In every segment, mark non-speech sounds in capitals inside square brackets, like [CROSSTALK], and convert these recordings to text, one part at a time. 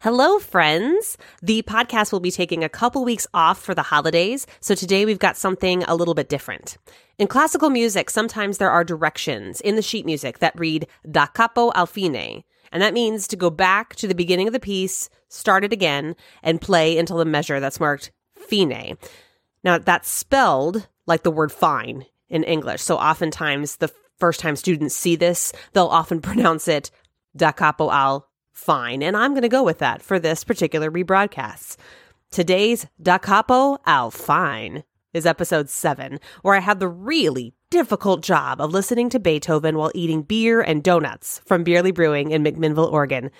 Hello, friends. The podcast will be taking a couple weeks off for the holidays, so today we've got something a little bit different. In classical music, sometimes there are directions in the sheet music that read da capo al fine, and that means to go back to the beginning of the piece, start it again, and play until the measure that's marked fine. Now, that's spelled like the word fine in English, so oftentimes the first time students see this, they'll often [LAUGHS] pronounce it da capo al fine. And I'm going to go with that for this particular rebroadcast. Today's Da Capo al Fine is episode seven, where I had the really difficult job of listening to Beethoven while eating beer and donuts from Bierly Brewing in McMinnville, Oregon.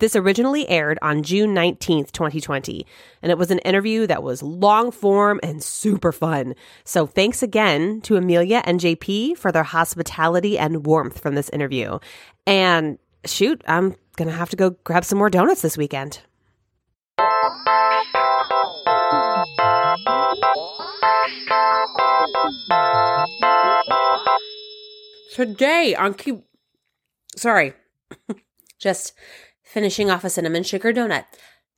This originally aired on June 19th, 2020, and it was an interview that was long form and super fun. So thanks again to Amelia and JP for their hospitality and warmth from this interview. And shoot, I'm going to have to go grab some more donuts this weekend. Today on Keep. Sorry. [LAUGHS] Just finishing off a cinnamon sugar donut.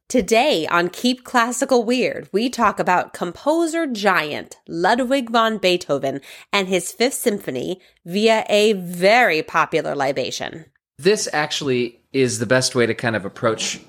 Today on Keep Classical Weird, we talk about composer giant Ludwig van Beethoven and his Fifth Symphony via a very popular libation. This actually is the best way to kind of approach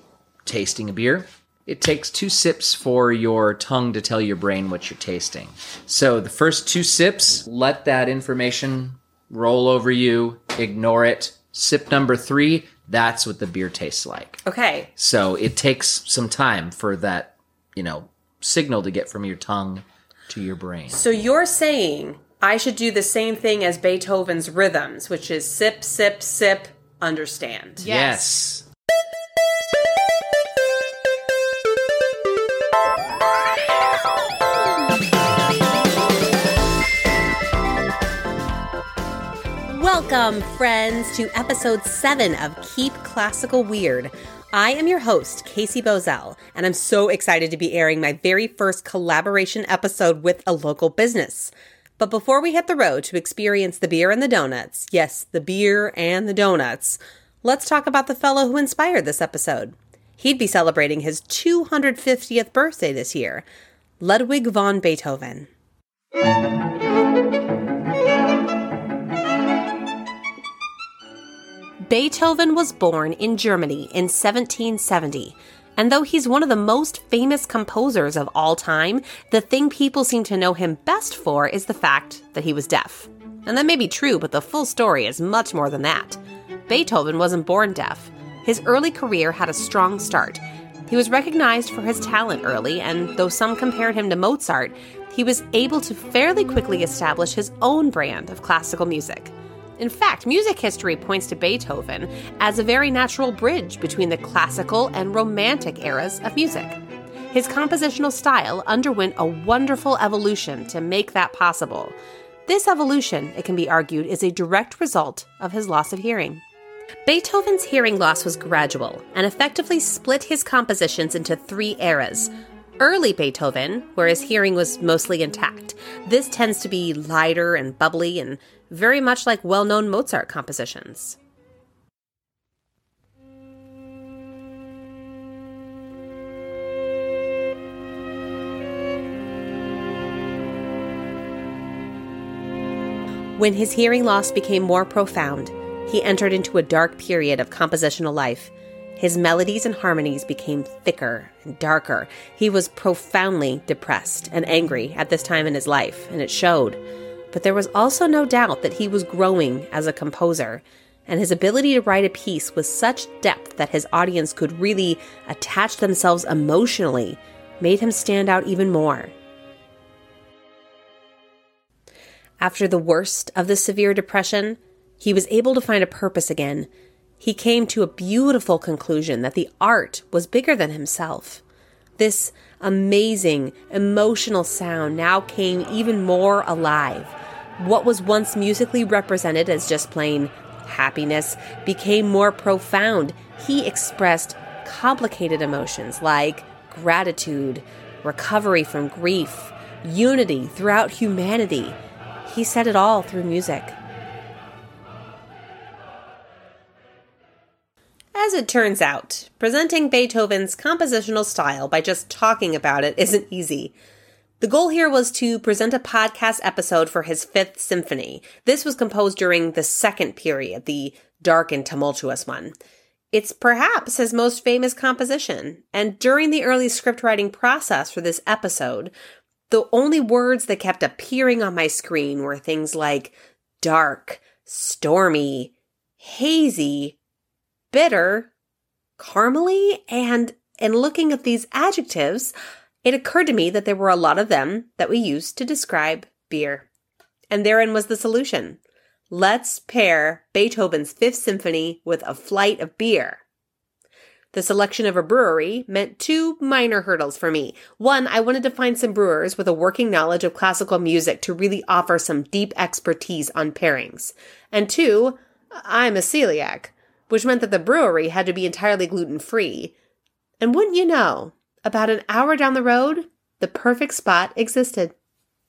tasting a beer. It takes two sips for your tongue to tell your brain what you're tasting. So the first two sips, let that information roll over you, ignore it. Sip number three, that's what the beer tastes like. Okay. So it takes some time for that, you know, signal to get from your tongue to your brain. So you're saying I should do the same thing as Beethoven's rhythms, which is sip, sip, sip, understand. Yes. Welcome, friends, to episode seven of Keep Classical Weird. I am your host, Casey Bozell, and I'm so excited to be airing my very first collaboration episode with a local business. But before we hit the road to experience the beer and the donuts, yes, the beer and the donuts, let's talk about the fellow who inspired this episode. He'd be celebrating his 250th birthday this year, Ludwig von Beethoven. Beethoven was born in Germany in 1770. And though he's one of the most famous composers of all time, the thing people seem to know him best for is the fact that he was deaf. And that may be true, but the full story is much more than that. Beethoven wasn't born deaf. His early career had a strong start. He was recognized for his talent early, and though some compared him to Mozart, he was able to fairly quickly establish his own brand of classical music. In fact, music history points to Beethoven as a very natural bridge between the classical and romantic eras of music. His compositional style underwent a wonderful evolution to make that possible. This evolution, it can be argued, is a direct result of his loss of hearing. Beethoven's hearing loss was gradual and effectively split his compositions into three eras. Early Beethoven, where his hearing was mostly intact. This tends to be lighter and bubbly and very much like well known Mozart compositions. When his hearing loss became more profound, he entered into a dark period of compositional life. His melodies and harmonies became thicker and darker. He was profoundly depressed and angry at this time in his life, and it showed but there was also no doubt that he was growing as a composer, and his ability to write a piece with such depth that his audience could really attach themselves emotionally made him stand out even more. After the worst of the severe depression, he was able to find a purpose again. He came to a beautiful conclusion that the art was bigger than himself. This amazing, emotional sound now came even more alive. What was once musically represented as just plain happiness became more profound. He expressed complicated emotions like gratitude, recovery from grief, unity throughout humanity. He said it all through music. As it turns out, presenting Beethoven's compositional style by just talking about it isn't easy. The goal here was to present a podcast episode for his fifth symphony. This was composed during the second period, the dark and tumultuous one. It's perhaps his most famous composition, and during the early scriptwriting process for this episode, the only words that kept appearing on my screen were things like dark, stormy, hazy, bitter, caramely, and in looking at these adjectives, it occurred to me that there were a lot of them that we used to describe beer. And therein was the solution. Let's pair Beethoven's Fifth Symphony with a flight of beer. The selection of a brewery meant two minor hurdles for me. One, I wanted to find some brewers with a working knowledge of classical music to really offer some deep expertise on pairings. And two, I'm a celiac, which meant that the brewery had to be entirely gluten free. And wouldn't you know, about an hour down the road, the perfect spot existed.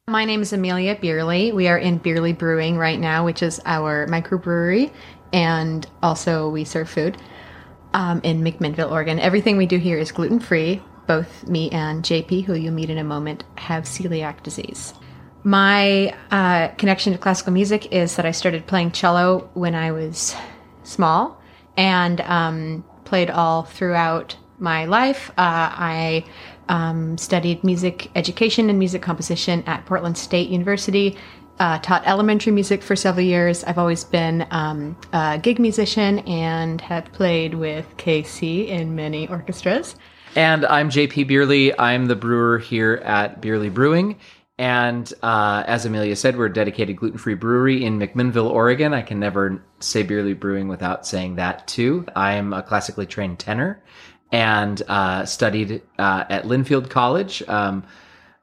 My name is Amelia Bierly. We are in Bierly Brewing right now, which is our microbrewery, and also we serve food um, in McMinnville, Oregon. Everything we do here is gluten free. Both me and JP, who you'll meet in a moment, have celiac disease. My uh, connection to classical music is that I started playing cello when I was small and um, played all throughout my life. Uh, I um, studied music education and music composition at Portland State University. Uh, taught elementary music for several years. I've always been um, a gig musician and have played with Casey in many orchestras. And I'm JP Bierly. I'm the brewer here at Bierly Brewing. And uh, as Amelia said, we're a dedicated gluten free brewery in McMinnville, Oregon. I can never say Bierly Brewing without saying that too. I'm a classically trained tenor and uh, studied uh, at Linfield College um,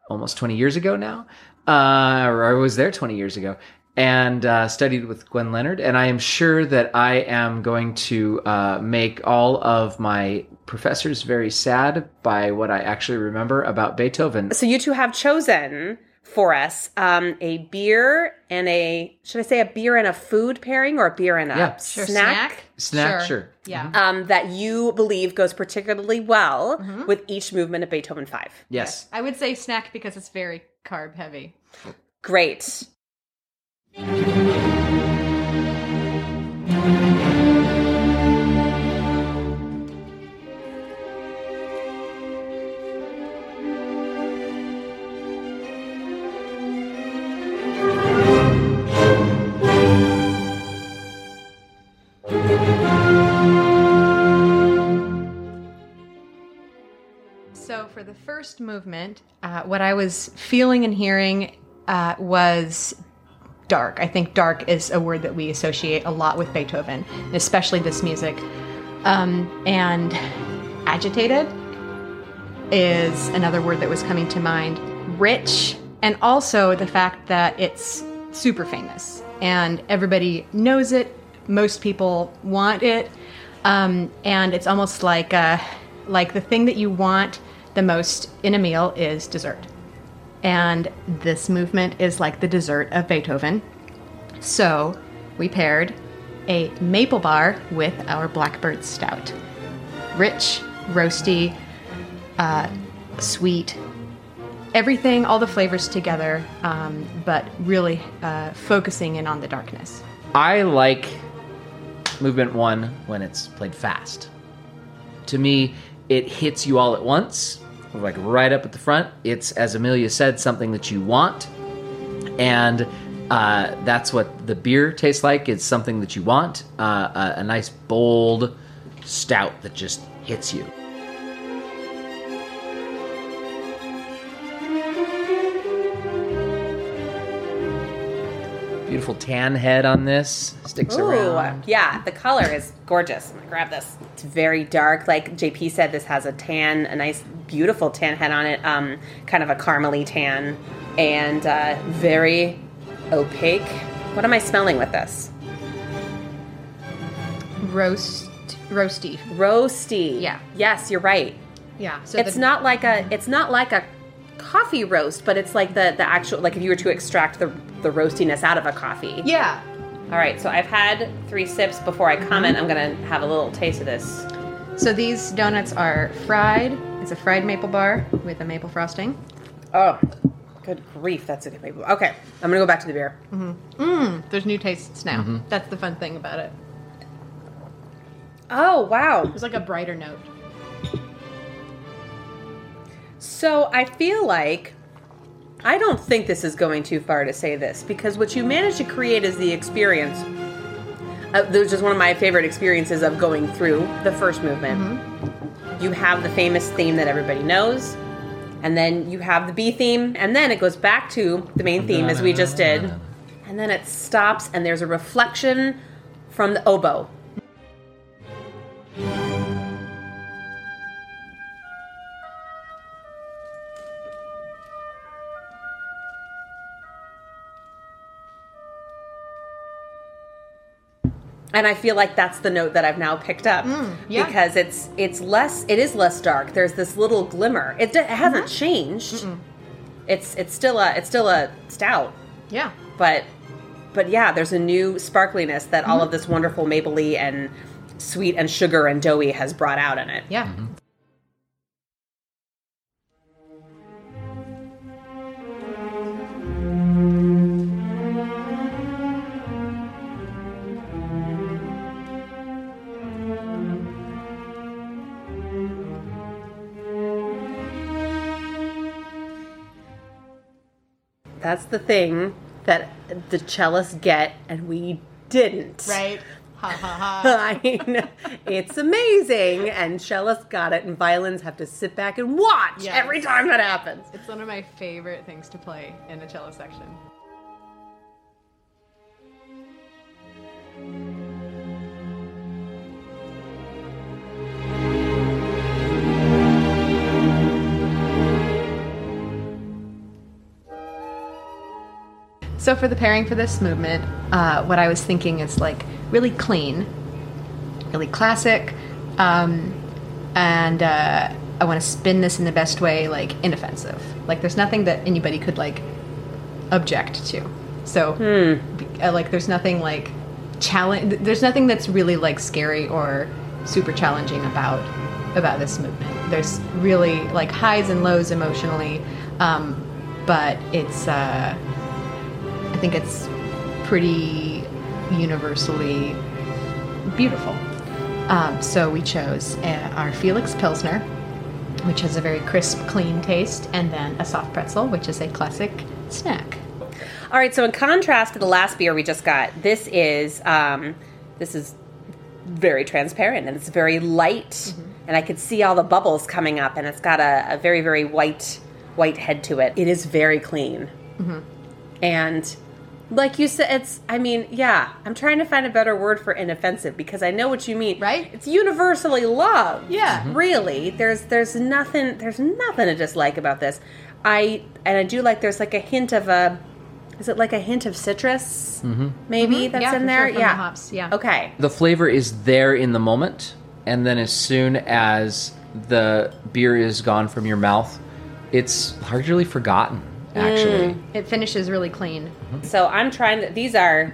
almost 20 years ago now. Uh, or I was there 20 years ago and uh, studied with Gwen Leonard. And I am sure that I am going to uh, make all of my professors very sad by what I actually remember about Beethoven. So you two have chosen for us um, a beer and a should I say a beer and a food pairing or a beer and a Yeah. Sure, snack, Snack, sure. Yeah. Um, that you believe goes particularly well with each movement of Beethoven Five. Yes. I would say snack because it's very carb heavy. Great. First movement, uh, what I was feeling and hearing uh, was dark. I think dark is a word that we associate a lot with Beethoven, especially this music. Um, and agitated is another word that was coming to mind. Rich, and also the fact that it's super famous and everybody knows it. Most people want it, um, and it's almost like uh, like the thing that you want the most in a meal is dessert. And this movement is like the dessert of Beethoven. So we paired a maple bar with our blackbird stout. Rich, roasty, uh, sweet, everything, all the flavors together, um, but really uh, focusing in on the darkness. I like movement one when it's played fast. To me, it hits you all at once, like right up at the front. It's, as Amelia said, something that you want. And uh, that's what the beer tastes like. It's something that you want. Uh, a, a nice, bold stout that just hits you. Beautiful tan head on this. Sticks Ooh, around. yeah, the color is gorgeous. I'm gonna grab this. It's very dark. Like JP said, this has a tan, a nice, beautiful tan head on it. Um, kind of a caramely tan, and uh, very opaque. What am I smelling with this? Roast, roasty. Roasty. Yeah. Yes, you're right. Yeah. So It's the- not like a. It's not like a coffee roast, but it's like the the actual. Like if you were to extract the the roastiness out of a coffee. Yeah. All right. So I've had three sips before I comment. I'm gonna have a little taste of this. So these donuts are fried. It's a fried maple bar with a maple frosting. Oh, good grief, that's a good maple. Okay, I'm gonna go back to the beer. Mmm. There's new tastes now. Mm-hmm. That's the fun thing about it. Oh wow. it's like a brighter note. So I feel like I don't think this is going too far to say this because what you managed to create is the experience. Uh, this is one of my favorite experiences of going through the first movement. Mm-hmm. You have the famous theme that everybody knows, and then you have the B theme, and then it goes back to the main theme as we just did, and then it stops, and there's a reflection from the oboe. And I feel like that's the note that I've now picked up mm, yeah. because it's it's less it is less dark. There's this little glimmer. It, d- it hasn't mm-hmm. changed. It's it's still a it's still a stout, Yeah. but but yeah, there's a new sparkliness that all mm-hmm. of this wonderful mapley and sweet and sugar and doughy has brought out in it. Yeah. Mm-hmm. That's the thing that the cellists get and we didn't. Right. Ha ha ha. [LAUGHS] I mean, it's amazing, and cellists got it, and violins have to sit back and watch Yes. every time that happens. It's one of my favorite things to play in the cello section. So for the pairing for this movement, uh, what I was thinking is like really clean, really classic, um, and uh, I want to spin this in the best way, like inoffensive. Like there's nothing that anybody could like object to. So be- uh, like there's nothing like challenge. There's nothing that's really like scary or super challenging about about this movement. There's really like highs and lows emotionally, um, but it's. Uh, I think it's pretty universally beautiful. Um, so we chose uh, our Felix Pilsner, which has a very crisp, clean taste, and then a soft pretzel, which is a classic snack. All right, so in contrast to the last beer we just got, this is um, this is very transparent and it's very light, and I could see all the bubbles coming up, and it's got a, a very very white white head to it. It is very clean, and like you said, it's. I mean, yeah, I'm trying to find a better word for inoffensive because I know what you mean. Right? It's universally loved. Yeah. Mhm. really. There's there's nothing there's nothing to dislike about this. I and I do like there's like a hint of a. Is it like a hint of citrus? Mm-hmm. Maybe that's Yeah, in for there. sure, from the yeah. hops, yeah. Okay. The flavor is there in the moment, and then as soon as the beer is gone from your mouth, it's largely forgotten. Actually, mm, It finishes really clean. Mm-hmm. So I'm trying to. These are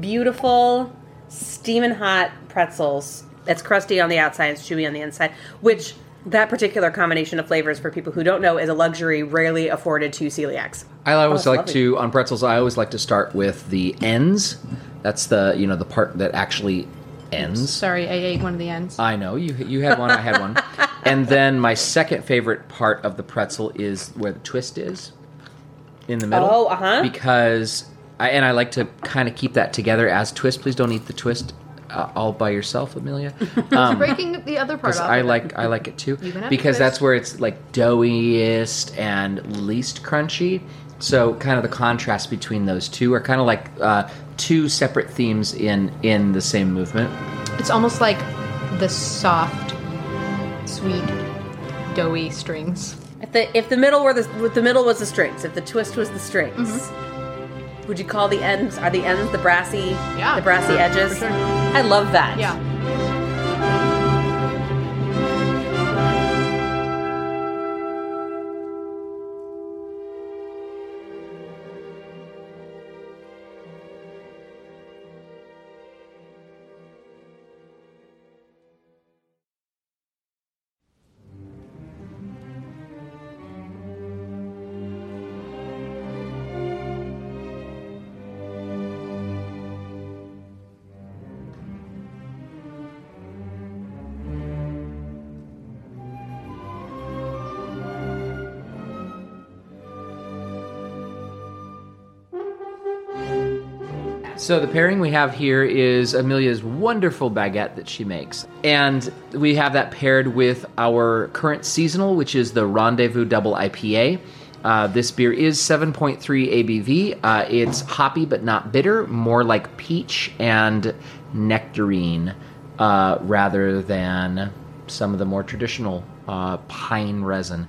beautiful, steaming hot pretzels. It's crusty on the outside, it's chewy on the inside. Which that particular combination of flavors, for people who don't know, is a luxury rarely afforded to celiacs. I always oh, that's like lovely. to on pretzels. I always like to start with the ends. That's the you know the part that actually ends. Sorry, I ate one of the ends. I know you you had one. I had one. [LAUGHS] And then my second favorite part of the pretzel is where the twist is in the middle. Oh, uh-huh. Because I and I like to kind of keep that together as twist. Please don't eat the twist uh, all by yourself, Amelia. [LAUGHS] Um, Breaking the other part off. I of it. like I like it too You can have because that's where it's like doughiest and least crunchy. So kind of the contrast between those two are kind of like uh, two separate themes in in the same movement. It's almost like the soft, sweet, doughy strings. If the if the middle were the if the middle was the strings, if the twist was the strings, mm-hmm. would you call the ends? Are the ends the brassy? Yeah, the brassy edges. sure. I love that. Yeah. So the pairing we have here is Amelia's wonderful baguette that she makes. And we have that paired with our current seasonal, which is the Rendezvous Double IPA. Uh, this beer is 7.3 ABV. Uh, it's hoppy but not bitter, more like peach and nectarine uh, rather than some of the more traditional uh, pine resin.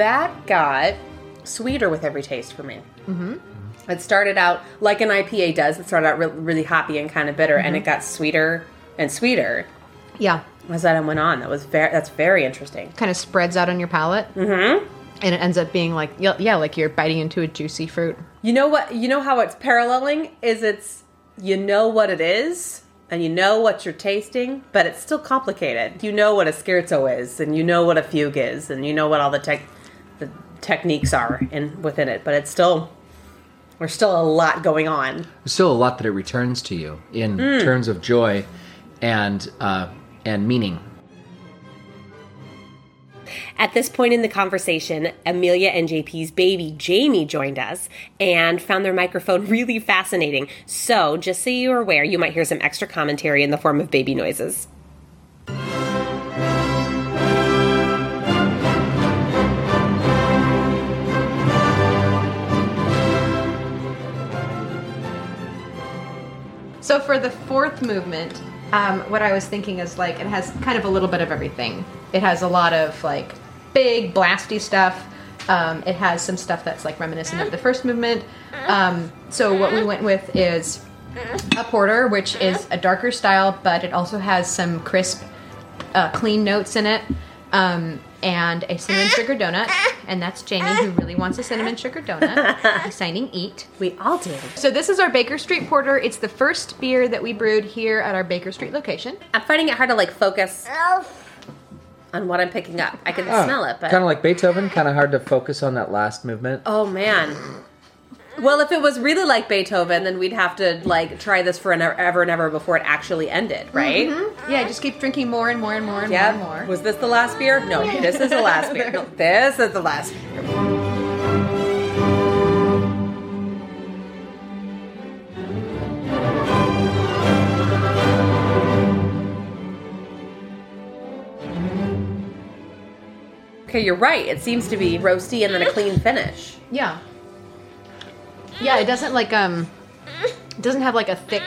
That got sweeter with every taste for me. Mm-hmm. It started out like an IPA does. It started out re- really hoppy and kind of bitter, and it got sweeter and sweeter Yeah. as that went on. That was very. That's very interesting. Kind of spreads out on your palate. Mm-hmm. And it ends up being like, yeah, yeah, like you're biting into a juicy fruit. You know what? You know how it's paralleling is it's you know what it is and you know what you're tasting, but it's still complicated. You know what a scherzo is, and you know what a fugue is, and you know what all the tech techniques are in within it, but it's still there's still a lot going on. There's still a lot that it returns to you in terms of joy and uh, and meaning. At this point in the conversation, Amelia and JP's baby, Jamie, joined us and found their microphone [LAUGHS] really fascinating. So, just so you're aware, you might hear some extra commentary in the form of baby noises. So for the fourth movement, um, what I was thinking is like it has kind of a little bit of everything. It has a lot of like big blasty stuff. Um, it has some stuff that's like reminiscent of the first movement. Um, so what we went with is a porter, which is a darker style, but it also has some crisp, uh, clean notes in it. Um, and a cinnamon sugar donut, and that's Jamie who really wants a cinnamon sugar donut. [LAUGHS] He's signing eat. We all do. So this is our Baker Street Porter. It's the first beer that we brewed here at our Baker Street location. I'm finding it hard to like focus on what I'm picking up. I can ah, smell it, but Kind of like Beethoven, kind of hard to focus on that last movement. oh man. Well, if it was really like Beethoven, then we'd have to like try this for an ever and ever before it actually ended, right? Mm-hmm. Yeah, just keep drinking more and more and more and Yeah. more and more. Was this the last beer? No, this is the last beer. No, this is the last beer. Okay, you're right. It seems to be roasty and then a clean finish. Yeah. Yeah, it doesn't like um it doesn't have like a thick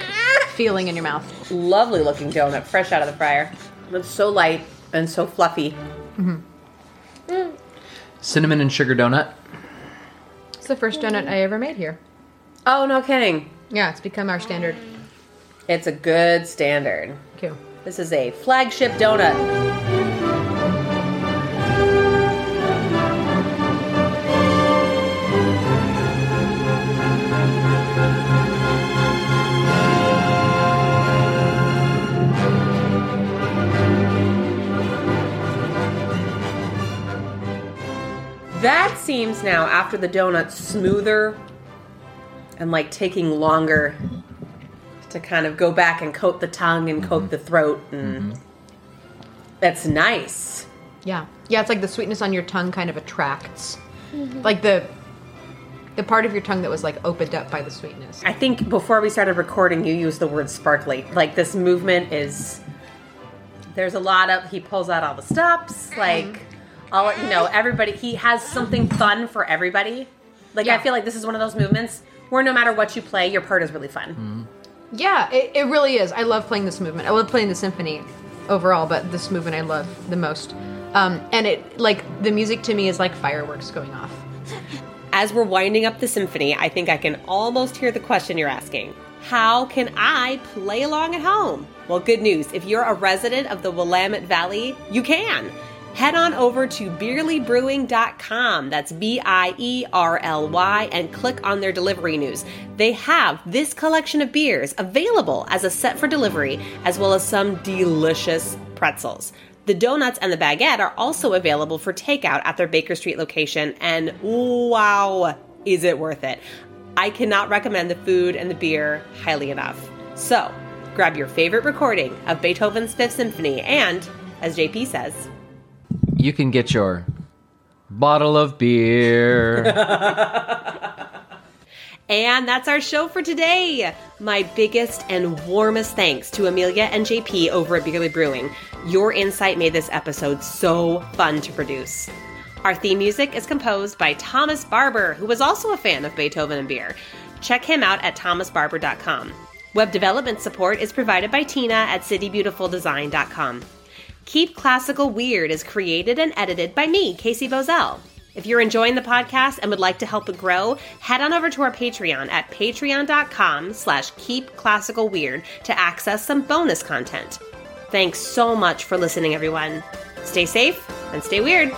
feeling in your mouth. Lovely looking donut, fresh out of the fryer. It's so light and so fluffy. Cinnamon and sugar donut. It's the first donut I ever made here. Oh, no kidding. Yeah, it's become our standard. It's a good standard. Cool. This is a flagship donut. Seems now, after the donut, smoother and like taking longer to kind of go back and coat the tongue and coat mm-hmm. the throat and mm-hmm. that's nice Yeah. Yeah, it's like the sweetness on your tongue kind of attracts. Mm-hmm. Like the the part of your tongue that was like opened up by the sweetness. i think before we started recording you used the word sparkly like this movement is there's a lot of he pulls out all the stops like all you know everybody he has something fun for everybody like i feel like this is one of those movements where no matter what you play your part is really fun Yeah, it, it really is. I love playing this movement. I love playing the symphony overall, but this movement I love the most. Um, and it like the music to me is like fireworks going off. [LAUGHS] As we're winding up the symphony, I think I can almost hear the question you're asking. How can I play along at home? Well, good news. If you're a resident of the Willamette Valley, you can. Head on over to bierlybrewing.com. That's B I E R L Y and click on their delivery news. They have this collection of beers available as a set for delivery, as well as some delicious pretzels. The donuts and the baguette are also available for takeout at their Baker Street location, and wow, is it worth it! I cannot recommend the food and the beer highly enough. So, grab your favorite recording of Beethoven's Fifth Symphony and, as JP says, You can get your bottle of beer. [LAUGHS] And that's our show for today. My biggest and warmest thanks to Amelia and JP over at Bierly Brewing. Your insight made this episode so fun to produce. Our theme music is composed by Thomas Barber, who was also a fan of Beethoven and beer. Check him out at thomasbarber.com. Web development support is provided by Tina at citybeautifuldesign.com. Keep Classical Weird is created and edited by me, Casey Bozell. If you're enjoying the podcast and would like to help it grow, head on over to our Patreon at patreon.com slash keepclassicalweird to access some bonus content. Thanks so much for listening, everyone. Stay safe and stay weird.